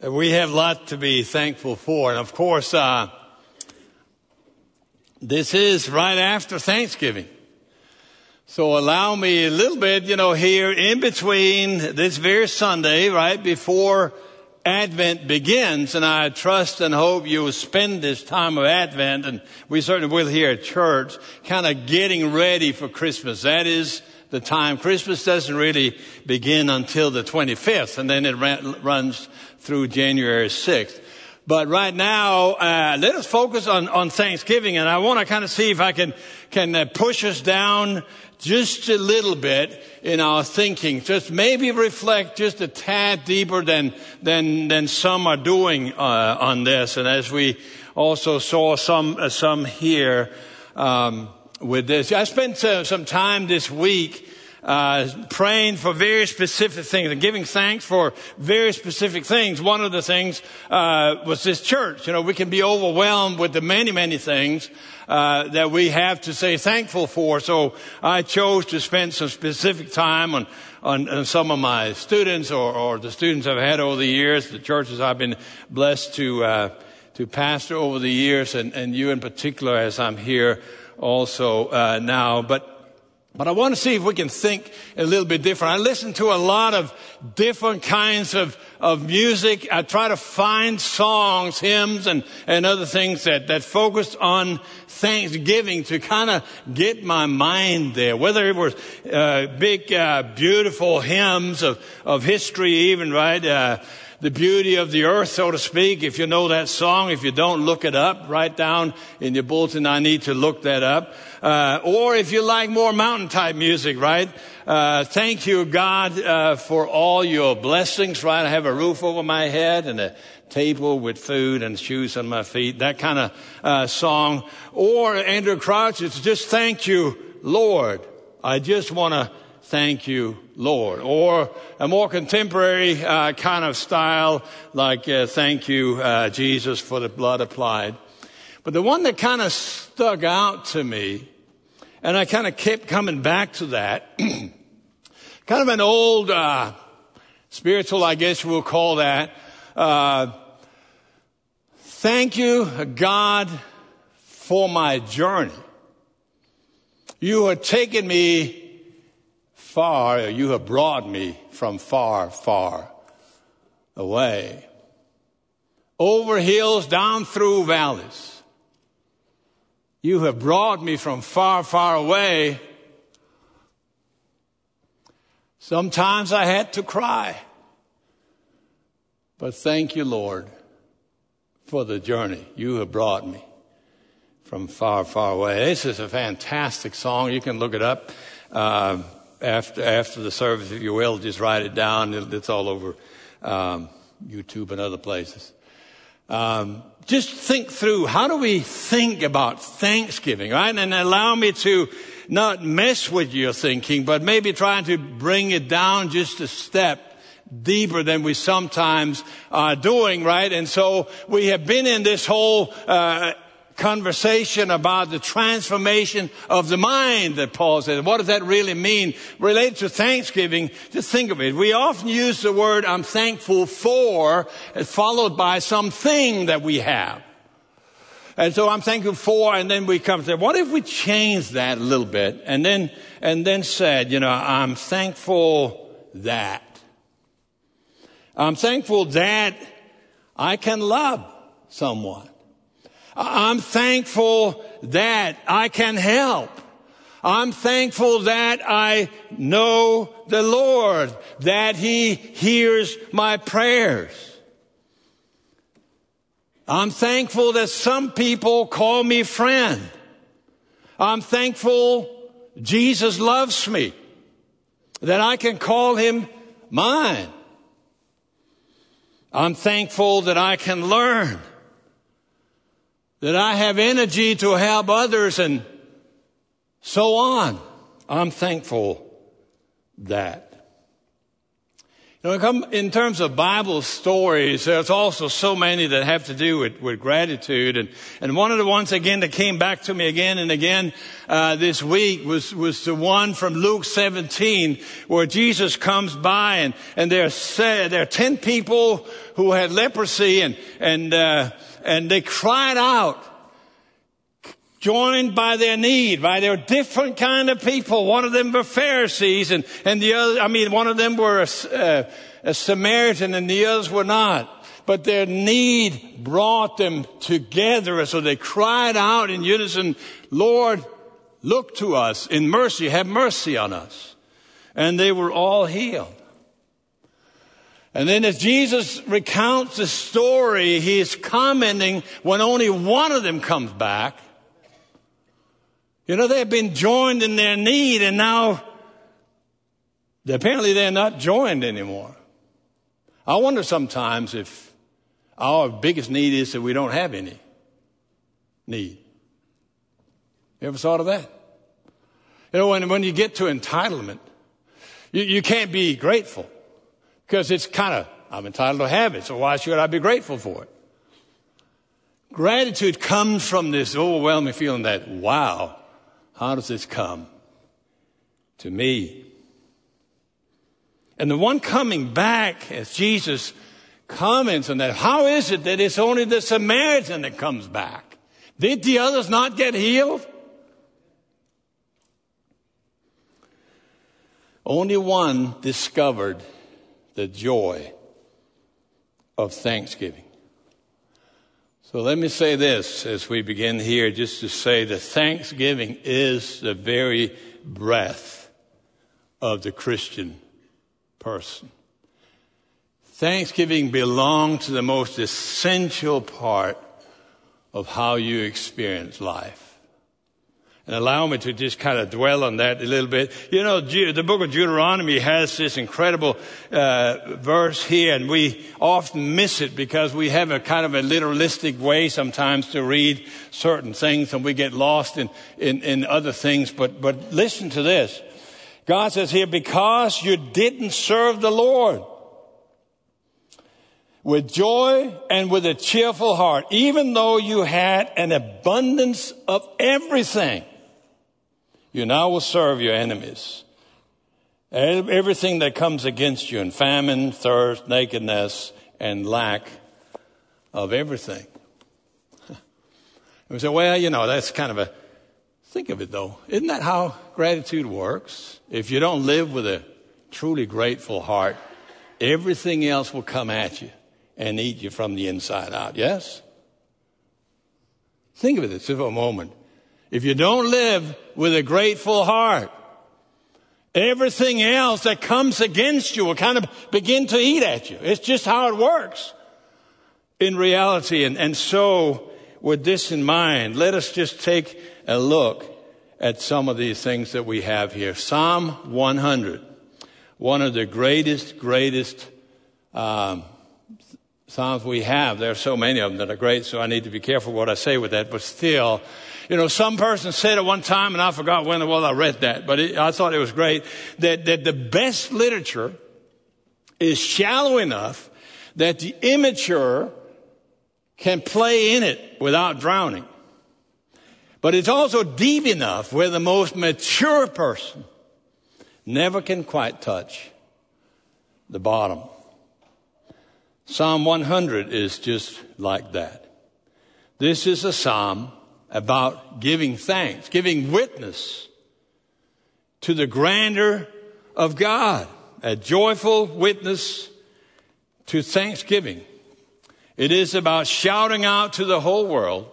We have a lot to be thankful for. And of course, uh, this is right after Thanksgiving. So allow me a little bit, you know, here in between this very Sunday, right before Advent begins, and I trust and hope you will spend this time of Advent, and we certainly will here at church, kind of getting ready for Christmas. That is the time. Christmas doesn't really begin until the 25th, and then it runs through January 6th. But right now, uh, let us focus on, on Thanksgiving, and I want to kind of see if I can can uh, push us down just a little bit in our thinking. Just maybe reflect just a tad deeper than than than some are doing uh, on this. And as we also saw some uh, some here um, with this, I spent uh, some time this week uh, praying for very specific things and giving thanks for very specific things. One of the things uh, was this church. You know, we can be overwhelmed with the many, many things uh, that we have to say thankful for. So I chose to spend some specific time on on, on some of my students or, or, the students I've had over the years, the churches I've been blessed to uh, to pastor over the years, and, and you in particular as I'm here also uh, now. But but I want to see if we can think a little bit different. I listen to a lot of different kinds of, of music. I try to find songs, hymns, and, and other things that, that focus on Thanksgiving to kind of get my mind there. Whether it was uh, big, uh, beautiful hymns of, of history, even, right? Uh, the beauty of the earth, so to speak. If you know that song, if you don't look it up, write down in your bulletin, I need to look that up. Uh, or if you like more mountain type music, right? Uh, thank you, God, uh, for all your blessings, right? I have a roof over my head and a table with food and shoes on my feet, that kind of uh, song. Or Andraé Crouch, it's just thank you, Lord. I just want to thank you, Lord. Or a more contemporary uh, kind of style, like uh, thank you, uh, Jesus, for the blood applied. But the one that kind of stuck out to me, and I kind of kept coming back to that, kind of an old uh, spiritual, I guess we'll call that. Uh, thank you, God, for my journey. You have taken me far, you have brought me from far, far away. Over hills, down through valleys. You have brought me from far, far away. Sometimes I had to cry. But thank you, Lord, for the journey you have brought me from far, far away. This is a fantastic song. You can look it up uh, after after the service, if you will. Just write it down. It's all over um, YouTube and other places. Um, just think through how do we think about Thanksgiving, right? And allow me to not mess with your thinking, but maybe trying to bring it down just a step deeper than we sometimes are doing, right? And so we have been in this whole uh, conversation about the transformation of the mind that Paul says. What does that really mean? Related to Thanksgiving, just think of it. We often use the word I'm thankful for, followed by something that we have. And so I'm thankful for, and then we come to, what if we change that a little bit and then, and then said, you know, I'm thankful that. I'm thankful that I can love someone. I'm thankful that I can help. I'm thankful that I know the Lord, that He hears my prayers. I'm thankful that some people call me friend. I'm thankful Jesus loves me, that I can call Him mine. I'm thankful that I can learn that I have energy to help others and so on. I'm thankful that. You know, in terms of Bible stories, there's also so many that have to do with, with gratitude. And, and one of the ones, again, that came back to me again and again uh, this week was, was the one from Luke 17, where Jesus comes by and, and there, are, there are 10 people who had leprosy and, and, uh, and they cried out joined by their need, by their different kind of people. One of them were Pharisees and, and the other, I mean, one of them were a, uh, a Samaritan and the others were not. But their need brought them together. So they cried out in unison, Lord, look to us in mercy, have mercy on us. And they were all healed. And then as Jesus recounts the story, he is commenting when only one of them comes back you know, they've been joined in their need and now apparently they're not joined anymore. I wonder sometimes if our biggest need is that we don't have any need. You ever thought of that? You know, when, when you get to entitlement, you, you can't be grateful because it's kind of, I'm entitled to have it, so why should I be grateful for it? Gratitude comes from this overwhelming feeling that, wow, how does this come to me? And the one coming back as Jesus comments on that, how is it that it's only the Samaritan that comes back? Did the others not get healed? Only one discovered the joy of thanksgiving. So let me say this as we begin here, just to say that thanksgiving is the very breath of the Christian person. Thanksgiving belongs to the most essential part of how you experience life and allow me to just kind of dwell on that a little bit. You know, the book of Deuteronomy has this incredible uh, verse here, and we often miss it because we have a kind of a literalistic way sometimes to read certain things, and we get lost in, in, in other things. But, but listen to this. God says here, because you didn't serve the Lord with joy and with a cheerful heart, even though you had an abundance of everything. You now will serve your enemies. Everything that comes against you in famine, thirst, nakedness, and lack of everything. And we say, well, you know, that's kind of a, think of it though. Isn't that how gratitude works? If you don't live with a truly grateful heart, everything else will come at you and eat you from the inside out. Yes? Think of it for a moment. If you don't live with a grateful heart, everything else that comes against you will kind of begin to eat at you. It's just how it works in reality. And, and so, with this in mind, let us just take a look at some of these things that we have here. Psalm 100, one of the greatest, greatest um, Psalms we have. There are so many of them that are great, so I need to be careful what I say with that. But still, you know, some person said at one time, and I forgot when it was I read that, but it, I thought it was great, that, that the best literature is shallow enough that the immature can play in it without drowning. But it's also deep enough where the most mature person never can quite touch the bottom. Psalm 100 is just like that. This is a psalm about giving thanks, giving witness to the grandeur of God, a joyful witness to thanksgiving. It is about shouting out to the whole world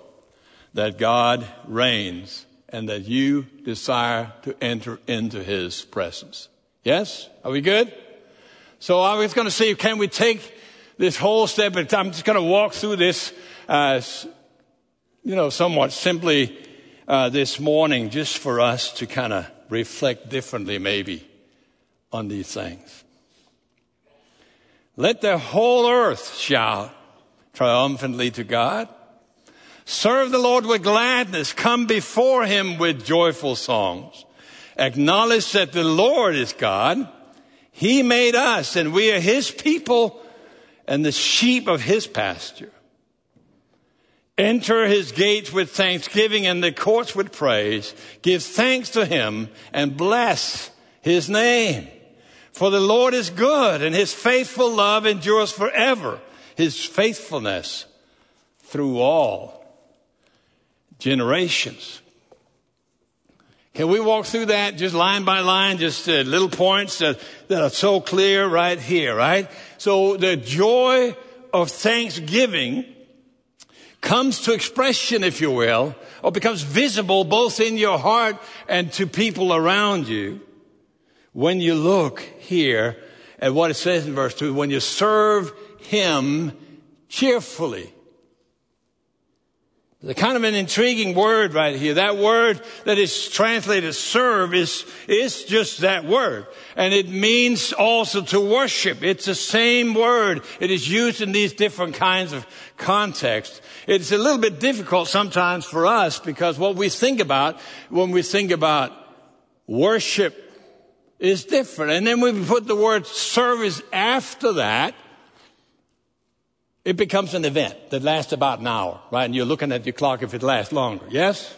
that God reigns and that you desire to enter into his presence. Yes? Are we good? So I was going to see, can we take this whole step? I'm just going to walk through this uh, you know, somewhat simply uh, this morning, just for us to kind of reflect differently, maybe, on these things. Let the whole earth shout triumphantly to God. Serve the Lord with gladness. Come before him with joyful songs. Acknowledge that the Lord is God. He made us and we are his people and the sheep of his pasture. Enter his gates with thanksgiving and the courts with praise. Give thanks to him and bless his name. For the Lord is good and his faithful love endures forever. His faithfulness through all generations. Can we walk through that just line by line, just uh, little points that, that are so clear right here, right? So the joy of thanksgiving comes to expression, if you will, or becomes visible both in your heart and to people around you when you look here at what it says in verse 2 when you serve Him cheerfully. The kind of an intriguing word right here. That word that is translated serve is, is just that word. And it means also to worship. It's the same word. It is used in these different kinds of contexts. It's a little bit difficult sometimes for us because what we think about when we think about worship is different. And then we put the word service after that it becomes an event that lasts about an hour, right? And you're looking at your clock if it lasts longer. Yes?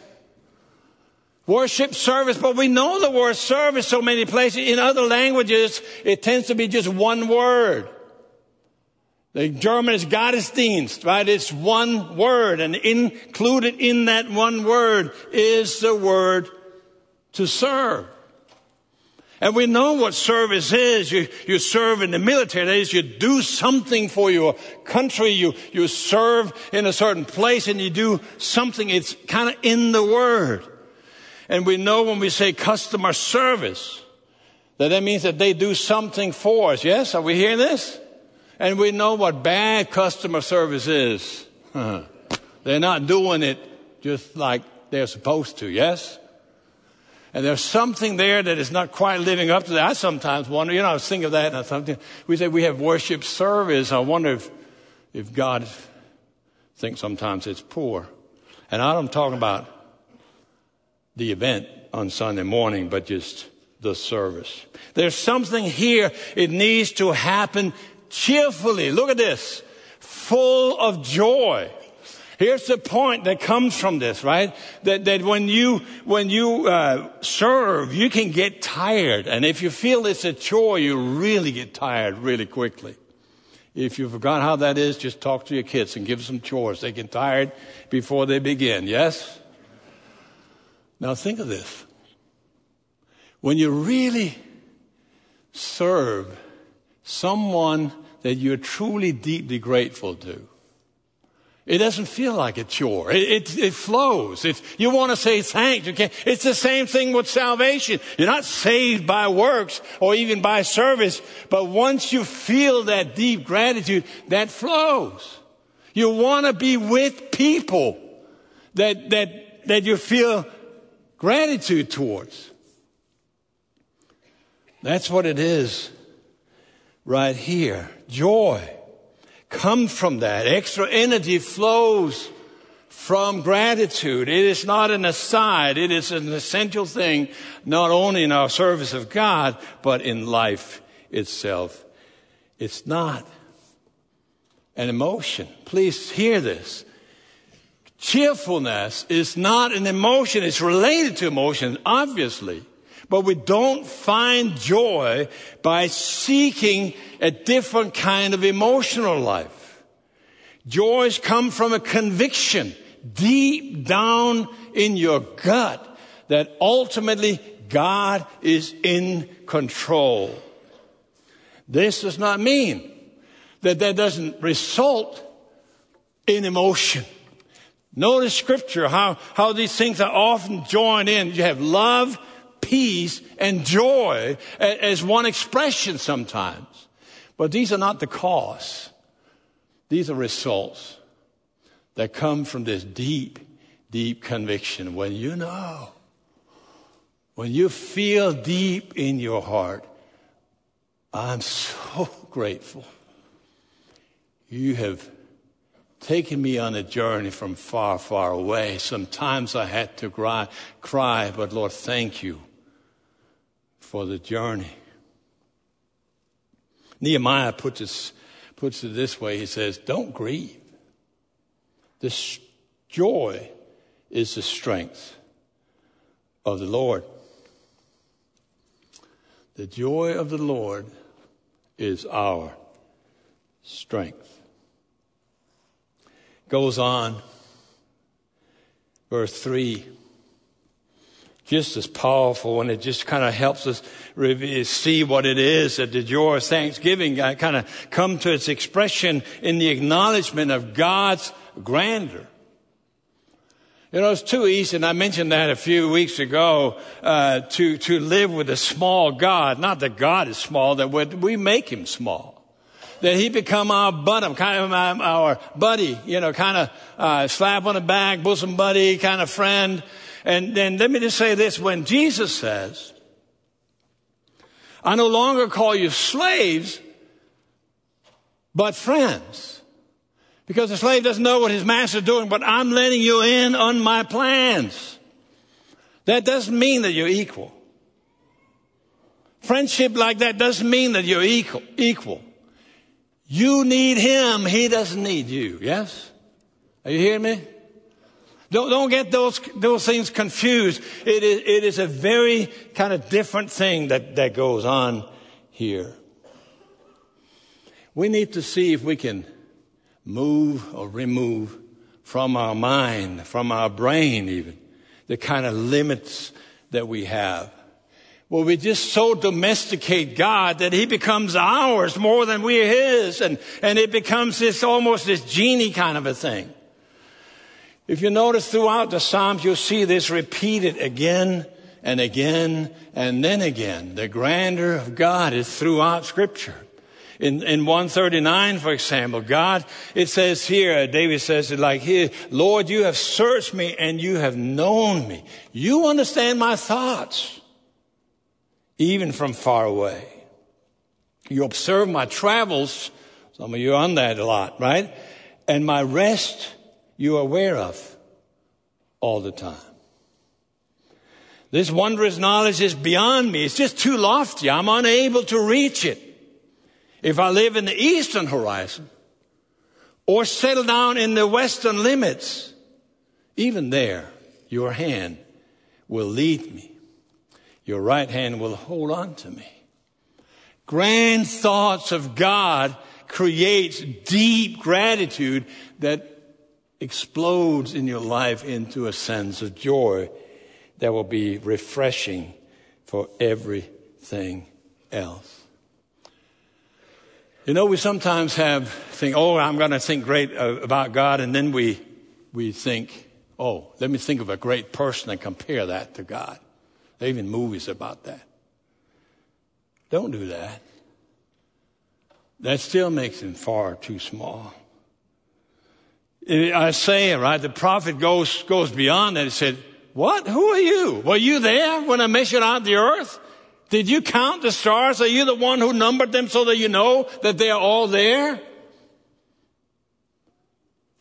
Worship service, but we know the word service so many places. In other languages, it tends to be just one word. The German is Gottesdienst, right? It's one word, and included in that one word is the word to serve. And we know what service is. You, you serve in the military. That is, you do something for your country. You, you serve in a certain place and you do something. It's kind of in the word. And we know when we say customer service, that that means that they do something for us. Yes? Are we hearing this? And we know what bad customer service is. They're not doing it just like they're supposed to. Yes? And there's something there that is not quite living up to that. I sometimes wonder, you know, I was thinking of that and something. We say we have worship service. I wonder if, if God thinks sometimes it's poor. And I'm talking about the event on Sunday morning, but just the service. There's something here. It needs to happen cheerfully. Look at this. Full of joy. Here's the point that comes from this, right? That, that when you, when you, uh, serve, you can get tired. And if you feel it's a chore, you really get tired really quickly. If you forgot how that is, just talk to your kids and give them some chores. They get tired before they begin. Yes? Now think of this. When you really serve someone that you're truly deeply grateful to, it doesn't feel like a chore. It, it, it flows. It's, you want to say thanks. You can't. It's the same thing with salvation. You're not saved by works or even by service, but once you feel that deep gratitude, that flows. You want to be with people that, that, that you feel gratitude towards. That's what it is right here. Joy come from that. Extra energy flows from gratitude. It is not an aside. It is an essential thing, not only in our service of God, but in life itself. It's not an emotion. Please hear this. Cheerfulness is not an emotion. It's related to emotion, obviously. But we don't find joy by seeking a different kind of emotional life. Joys come from a conviction deep down in your gut that ultimately God is in control. This does not mean that that doesn't result in emotion. Notice scripture, how, how these things are often joined in. You have love, peace, and joy as one expression sometimes. But these are not the cause. These are results that come from this deep, deep conviction. When you know, when you feel deep in your heart, I'm so grateful. You have taken me on a journey from far, far away. Sometimes I had to cry, cry, but Lord, thank you for the journey. Nehemiah puts it, puts it this way. He says, don't grieve. This joy is the strength of the Lord. The joy of the Lord is our strength. Goes on, verse 3 just as powerful and it just kind of helps us see what it is that the joy of thanksgiving kind of come to its expression in the acknowledgement of God's grandeur. You know, it's too easy, and I mentioned that a few weeks ago, uh, to, to live with a small God. Not that God is small, that we make him small. That he become our bottom, kind of our buddy, you know, kind of uh, slap on the back, bosom buddy, kind of friend. And then let me just say this. When Jesus says, I no longer call you slaves, but friends. Because the slave doesn't know what his master's doing, but I'm letting you in on my plans. That doesn't mean that you're equal. Friendship like that doesn't mean that you're equal. equal. You need him. He doesn't need you. Yes? Are you hearing me? Don't, don't get those, those things confused. It is, it is a very kind of different thing that, that goes on here. We need to see if we can move or remove from our mind, from our brain even, the kind of limits that we have. Well, we just so domesticate God that He becomes ours more than we're His, and, and it becomes this almost this genie kind of a thing. If you notice throughout the Psalms, you'll see this repeated again and again and then again. The grandeur of God is throughout Scripture. In, in 139, for example, God, it says here, David says it like here, Lord, you have searched me and you have known me. You understand my thoughts, even from far away. You observe my travels. Some of you are on that a lot, right? And my rest you are aware of all the time. This wondrous knowledge is beyond me. It's just too lofty. I'm unable to reach it. If I live in the eastern horizon or settle down in the western limits, even there, your hand will lead me. Your right hand will hold on to me. Grand thoughts of God creates deep gratitude that explodes in your life into a sense of joy that will be refreshing for everything else. You know, we sometimes have think, oh, I'm going to think great uh, about God, and then we we think, oh, let me think of a great person and compare that to God. There are even movies about that. Don't do that. That still makes him far too small. Isaiah, right? The prophet goes, goes beyond that. He said, what? Who are you? Were you there when I measured out the earth? Did you count the stars? Are you the one who numbered them so that you know that they are all there?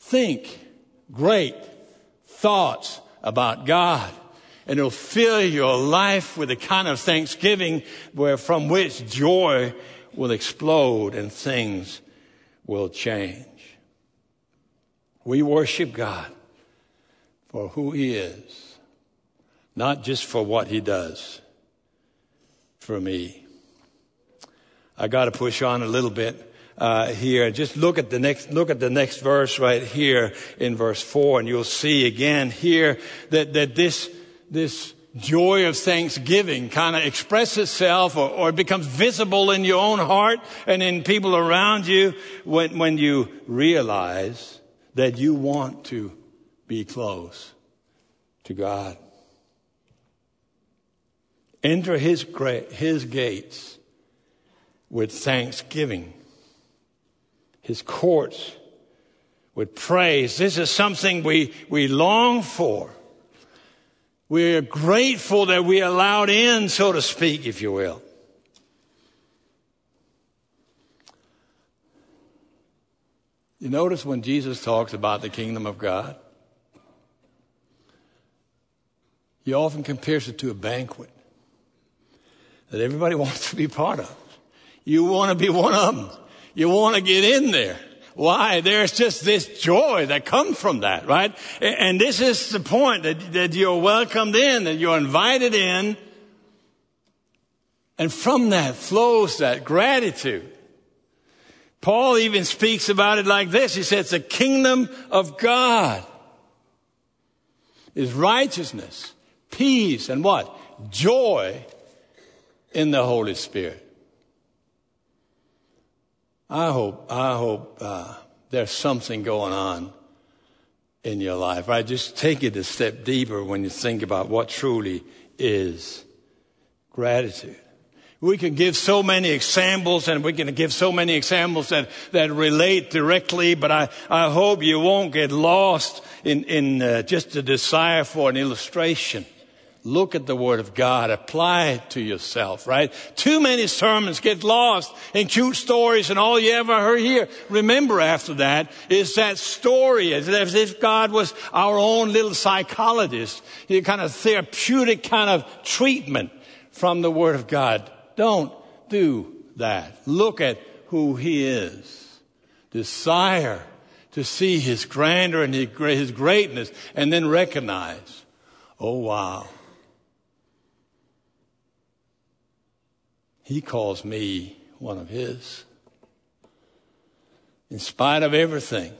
Think great thoughts about God and it'll fill your life with a kind of thanksgiving where from which joy will explode and things will change. We worship God for who He is, not just for what He does for me. I got to push on a little bit uh, here. Just look at the next look at the next verse right here in verse four, and you'll see again here that that this this joy of thanksgiving kind of expresses itself or, or, becomes visible in your own heart and in people around you when, when you realize that you want to be close to God. Enter his, his gates with thanksgiving, his courts with praise. This is something we, we long for. We're grateful that we are allowed in, so to speak, if you will. You notice when Jesus talks about the kingdom of God, he often compares it to a banquet that everybody wants to be part of. You want to be one of them. You want to get in there. Why? There's just this joy that comes from that, right? And this is the point that, that you're welcomed in, that you're invited in. And from that flows that gratitude. Paul even speaks about it like this. He says, the kingdom of God is righteousness, peace, and what? Joy in the Holy Spirit. I hope, I hope uh, there's something going on in your life. Right? Just take it a step deeper when you think about what truly is gratitude. We can give so many examples and we can give so many examples that, that relate directly, but I, I hope you won't get lost in, in uh, just a desire for an illustration. Look at the Word of God. Apply it to yourself, right? Too many sermons get lost in cute stories and all you ever hear. Remember after that is that story as if God was our own little psychologist. A kind of therapeutic kind of treatment from the Word of God. Don't do that. Look at who He is. Desire to see His grandeur and His greatness and then recognize, oh wow. He calls me one of His. In spite of everything,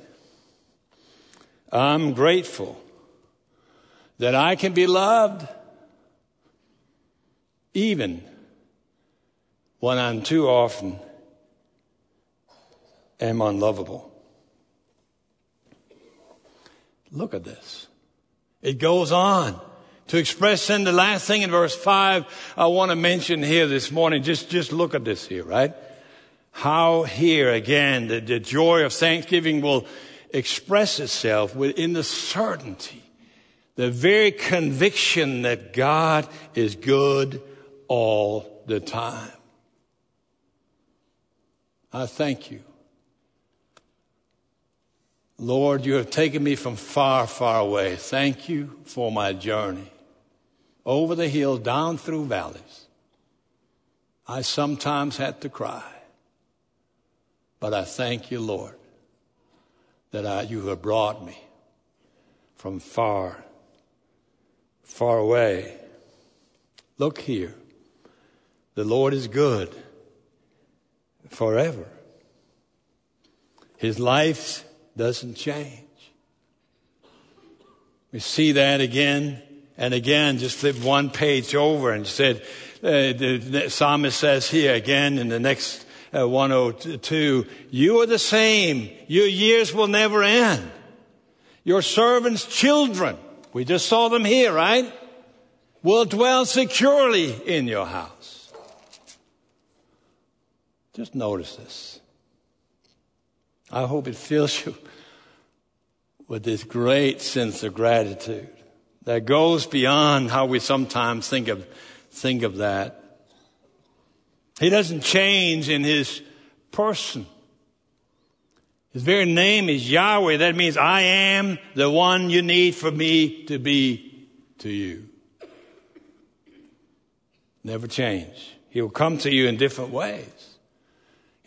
I'm grateful that I can be loved even when I'm too often am unlovable. Look at this. It goes on to express in the last thing in verse 5 I want to mention here this morning. Just, just look at this here, right? How here again the, the joy of thanksgiving will express itself within the certainty, the very conviction that God is good all the time. I thank you. Lord, you have taken me from far, far away. Thank you for my journey over the hills, down through valleys. I sometimes had to cry. But I thank you, Lord, that I, you have brought me from far, far away. Look here. The Lord is good forever. His life doesn't change. We see that again and again, just flip one page over and said, uh, the, the, psalmist says here again in the next uh, 102, you are the same. Your years will never end. Your servants' children, we just saw them here, right? Will dwell securely in your house. Just notice this. I hope it fills you with this great sense of gratitude that goes beyond how we sometimes think of, think of that. He doesn't change in his person. His very name is Yahweh. That means I am the one you need for me to be to you. Never change. He will come to you in different ways.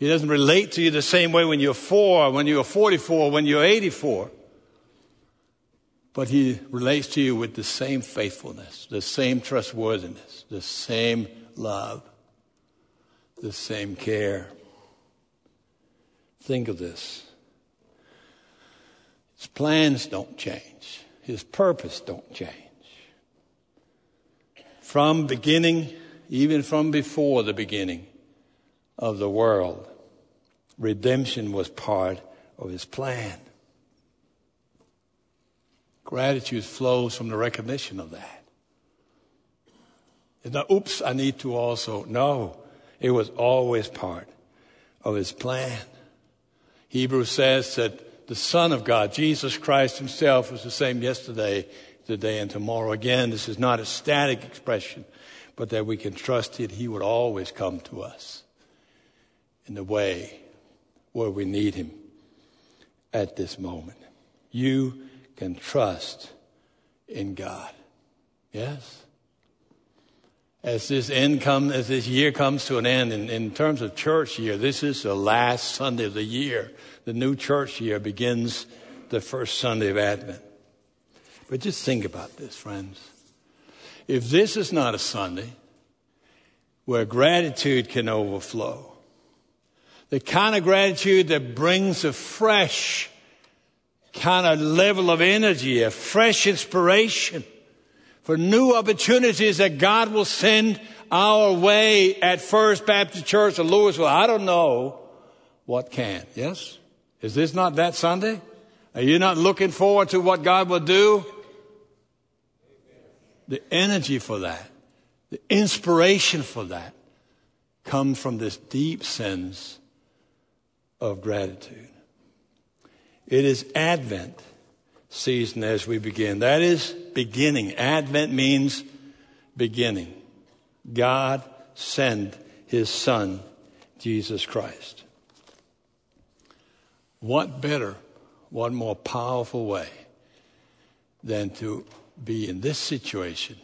He doesn't relate to you the same way when you're four, when you're 44, when you're 84. But he relates to you with the same faithfulness, the same trustworthiness, the same love, the same care. Think of this. His plans don't change. His purpose don't change. From beginning, even from before the beginning of the world, redemption was part of his plan. Gratitude flows from the recognition of that. It's not, oops, I need to also. No, it was always part of his plan. Hebrews says that the Son of God, Jesus Christ himself, was the same yesterday, today, and tomorrow. Again, this is not a static expression, but that we can trust that he would always come to us in the way where we need him at this moment. You can trust in God. Yes? as this end come, as this year comes to an end, in, in terms of church year, this is the last Sunday of the year. The new church year begins the first Sunday of Advent. But just think about this, friends. If this is not a Sunday where gratitude can overflow, the kind of gratitude that brings a fresh kind of level of energy, a fresh inspiration, for new opportunities that God will send our way at First Baptist Church of Louisville. I don't know what can. Yes? Is this not that Sunday? Are you not looking forward to what God will do? The energy for that, the inspiration for that comes from this deep sense of gratitude. It is Advent season as we begin. That is beginning. Advent means beginning. God sent his son, Jesus Christ. What better, what more powerful way than to be in this situation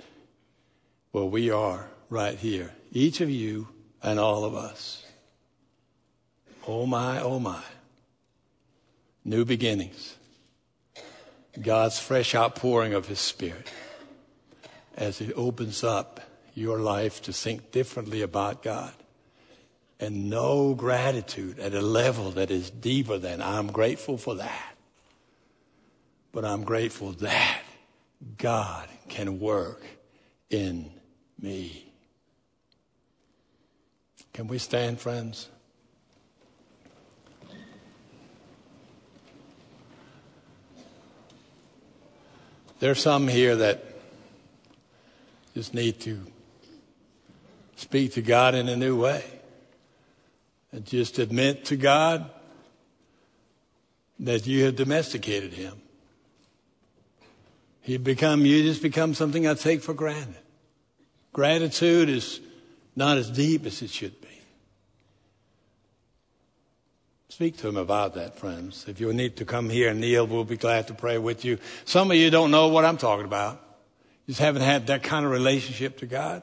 where we are right here, each of you and all of us. Oh my, oh my. New beginnings. God's fresh outpouring of His Spirit as it opens up your life to think differently about God and know gratitude at a level that is deeper than I'm grateful for that. But I'm grateful that God can work in me. Can we stand, friends? There's some here that just need to speak to God in a new way and just admit to God that you have domesticated him. He become you just become something I take for granted. Gratitude is not as deep as it should be. Speak to him about that, friends. If you need to come here and kneel, we'll be glad to pray with you. Some of you don't know what I'm talking about. You just haven't had that kind of relationship to God.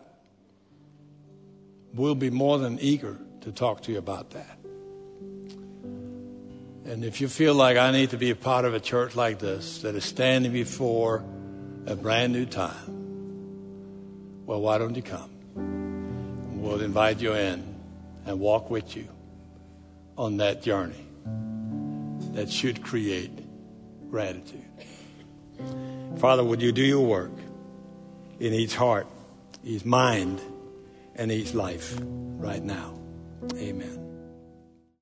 We'll be more than eager to talk to you about that. And if you feel like I need to be a part of a church like this that is standing before a brand new time, well, why don't you come? We'll invite you in and walk with you on that journey that should create gratitude. Father, would you do your work in each heart, each mind, and each life right now? Amen.